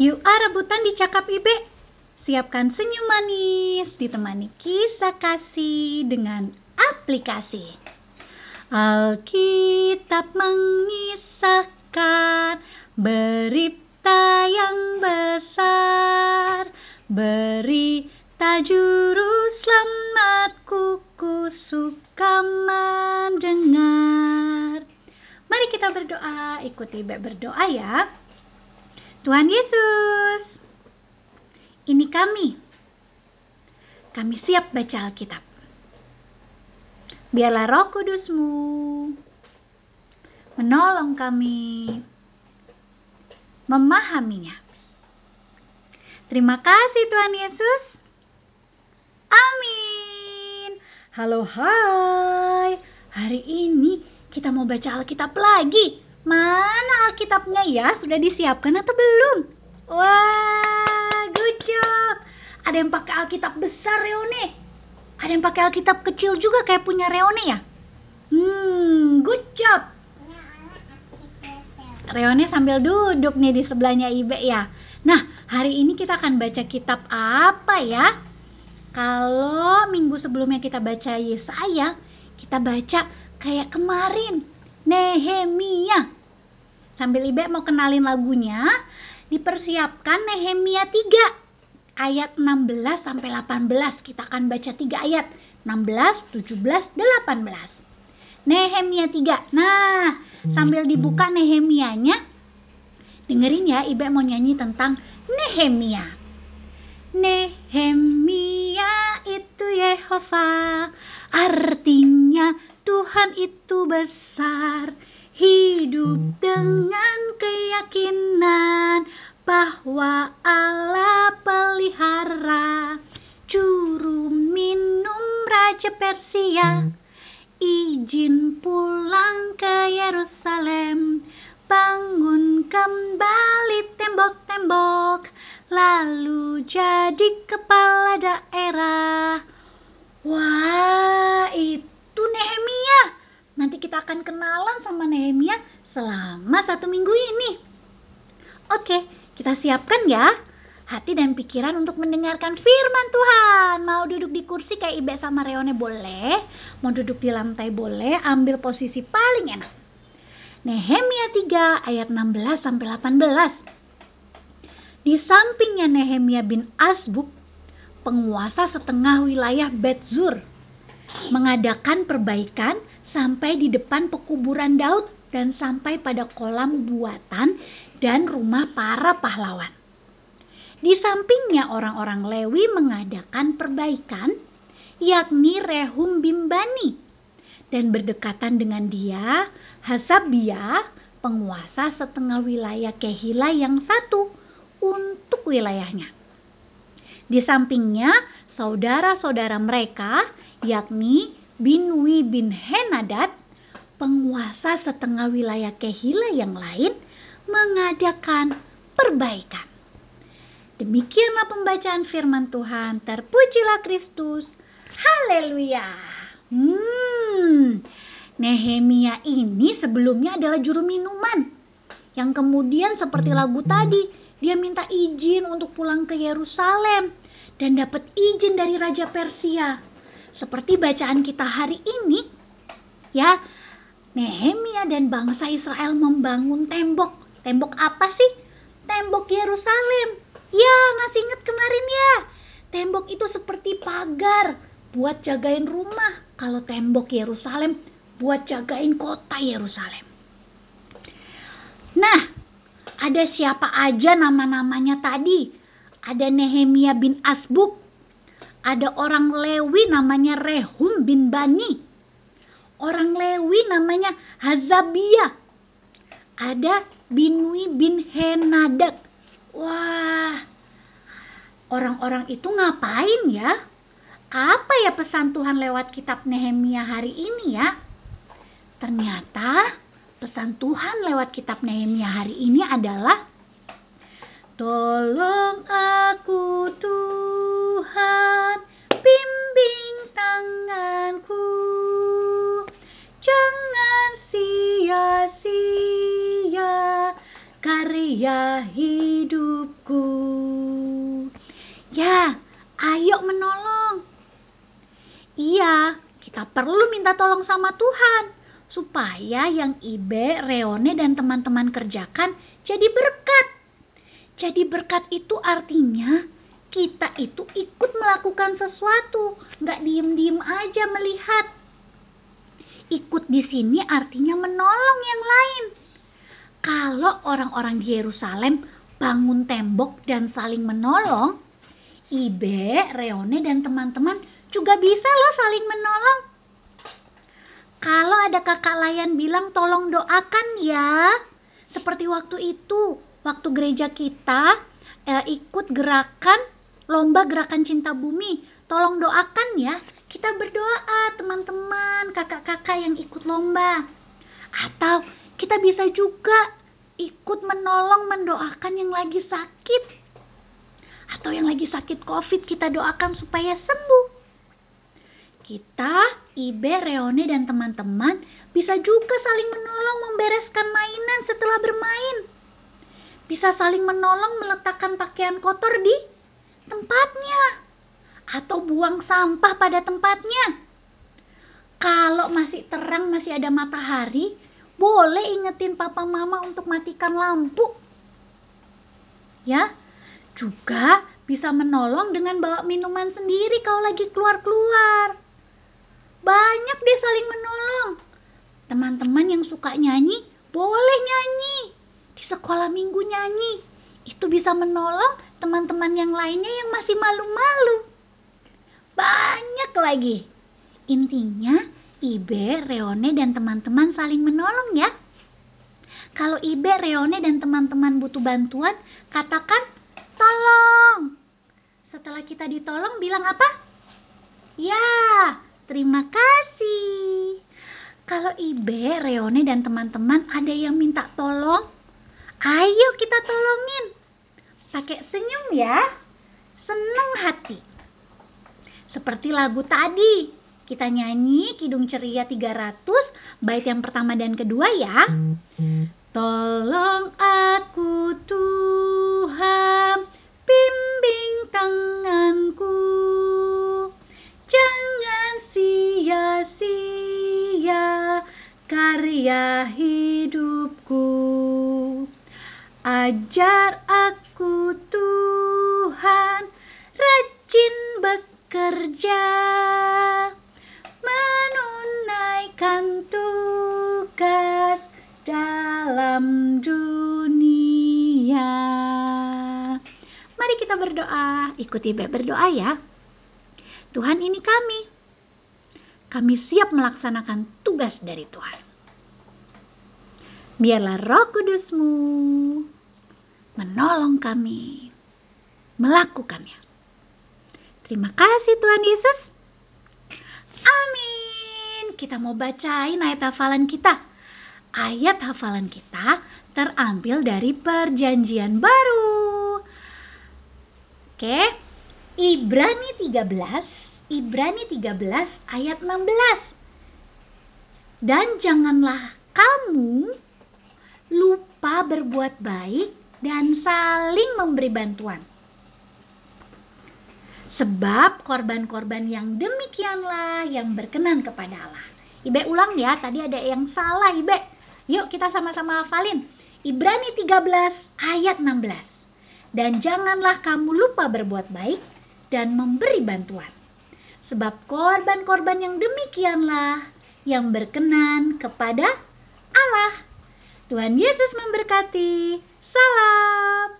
Yuk ah rebutan di cakap Ibe. Siapkan senyum manis ditemani kisah kasih dengan aplikasi. Alkitab mengisahkan berita yang besar, berita juru selamatku ku suka mendengar. Mari kita berdoa, ikuti Ibe berdoa ya. Tuhan Yesus, ini kami. Kami siap baca Alkitab. Biarlah roh kudusmu menolong kami memahaminya. Terima kasih Tuhan Yesus. Amin. Halo hai. Hari ini kita mau baca Alkitab lagi. Mana Alkitabnya ya? Sudah disiapkan atau belum? Wah, good job. Ada yang pakai Alkitab besar Reone. Ada yang pakai Alkitab kecil juga kayak punya Reone ya? Hmm, good job. Reone sambil duduk nih di sebelahnya Ibe ya. Nah, hari ini kita akan baca kitab apa ya? Kalau minggu sebelumnya kita baca Yesaya, kita baca kayak kemarin Nehemia. Sambil Ibe mau kenalin lagunya, dipersiapkan Nehemia 3 ayat 16 sampai 18. Kita akan baca 3 ayat, 16, 17, 18. Nehemia 3. Nah, sambil dibuka Nehemianya, dengerin ya Ibe mau nyanyi tentang Nehemia. Nehemia itu Yehova, artinya Tuhan itu besar, hidup dengan keyakinan bahwa Allah pelihara juru minum Raja Persia. Izin pulang ke Yerusalem, bangun kembali tembok-tembok, lalu jadi kepala daerah. Wah, itu itu Nehemia. Nanti kita akan kenalan sama Nehemia selama satu minggu ini. Oke, kita siapkan ya hati dan pikiran untuk mendengarkan firman Tuhan. Mau duduk di kursi kayak Ibe sama Reone boleh, mau duduk di lantai boleh, ambil posisi paling enak. Nehemia 3 ayat 16 sampai 18. Di sampingnya Nehemia bin Azbuk, penguasa setengah wilayah Betzur, mengadakan perbaikan sampai di depan pekuburan Daud dan sampai pada kolam buatan dan rumah para pahlawan. Di sampingnya orang-orang Lewi mengadakan perbaikan yakni Rehum Bimbani dan berdekatan dengan dia Hasabia penguasa setengah wilayah Kehila yang satu untuk wilayahnya. Di sampingnya saudara-saudara mereka yakni Binwi bin Henadat, penguasa setengah wilayah Kehila yang lain, mengadakan perbaikan. Demikianlah pembacaan firman Tuhan. Terpujilah Kristus. Haleluya. Hmm. Nehemia ini sebelumnya adalah juru minuman. Yang kemudian seperti lagu tadi, dia minta izin untuk pulang ke Yerusalem dan dapat izin dari Raja Persia seperti bacaan kita hari ini, ya, Nehemia dan bangsa Israel membangun tembok. Tembok apa sih? Tembok Yerusalem. Ya, masih ingat kemarin ya. Tembok itu seperti pagar buat jagain rumah. Kalau tembok Yerusalem buat jagain kota Yerusalem. Nah, ada siapa aja nama-namanya tadi? Ada Nehemia bin Asbuk, ada orang Lewi namanya Rehum bin Bani. Orang Lewi namanya Hazabia. Ada Binwi bin Henadak. Wah, orang-orang itu ngapain ya? Apa ya pesan Tuhan lewat kitab Nehemia hari ini ya? Ternyata pesan Tuhan lewat kitab Nehemia hari ini adalah Tolong aku Tuhan, bimbing tanganku, jangan sia-sia karya hidup hidupku. Ya, ayo menolong. Iya, kita perlu minta tolong sama Tuhan supaya yang Ibe, Reone, dan teman-teman kerjakan jadi berkat. Jadi berkat itu artinya kita itu ikut melakukan sesuatu, nggak diem-diem aja melihat. Ikut di sini artinya menolong yang lain. Kalau orang-orang di Yerusalem bangun tembok dan saling menolong, Ibe, Reone, dan teman-teman juga bisa loh saling menolong. Kalau ada kakak layan bilang tolong doakan ya. Seperti waktu itu, waktu gereja kita eh, ikut gerakan lomba gerakan cinta bumi. Tolong doakan ya. Kita berdoa teman-teman, kakak-kakak yang ikut lomba. Atau kita bisa juga ikut menolong mendoakan yang lagi sakit. Atau yang lagi sakit covid kita doakan supaya sembuh kita, Ibe, Reone, dan teman-teman bisa juga saling menolong membereskan mainan setelah bermain. Bisa saling menolong meletakkan pakaian kotor di tempatnya. Atau buang sampah pada tempatnya. Kalau masih terang, masih ada matahari, boleh ingetin papa mama untuk matikan lampu. Ya, juga bisa menolong dengan bawa minuman sendiri kalau lagi keluar-keluar. Banyak deh saling menolong. Teman-teman yang suka nyanyi, boleh nyanyi. Di sekolah minggu nyanyi. Itu bisa menolong teman-teman yang lainnya yang masih malu-malu. Banyak lagi. Intinya, Ibe, Reone, dan teman-teman saling menolong ya. Kalau Ibe, Reone, dan teman-teman butuh bantuan, katakan tolong. Setelah kita ditolong, bilang apa? Ya, Terima kasih. Kalau Ibe, Reone, dan teman-teman ada yang minta tolong, ayo kita tolongin. Pakai senyum ya. Seneng hati. Seperti lagu tadi. Kita nyanyi Kidung Ceria 300, bait yang pertama dan kedua ya. Tolong aku Tuhan, bimbing bekerja Menunaikan tugas dalam dunia Mari kita berdoa, ikuti Beb berdoa ya. Tuhan ini kami. Kami siap melaksanakan tugas dari Tuhan. Biarlah roh kudusmu menolong kami melakukannya. Terima kasih Tuhan Yesus. Amin. Kita mau bacain ayat hafalan kita. Ayat hafalan kita terambil dari perjanjian baru. Oke, Ibrani 13 Ibrani 13 ayat 16. Dan janganlah kamu lupa berbuat baik dan saling memberi bantuan. Sebab korban-korban yang demikianlah yang berkenan kepada Allah. Ibe ulang ya, tadi ada yang salah Ibe. Yuk kita sama-sama hafalin. Ibrani 13 ayat 16. Dan janganlah kamu lupa berbuat baik dan memberi bantuan. Sebab korban-korban yang demikianlah yang berkenan kepada Allah. Tuhan Yesus memberkati. Salam.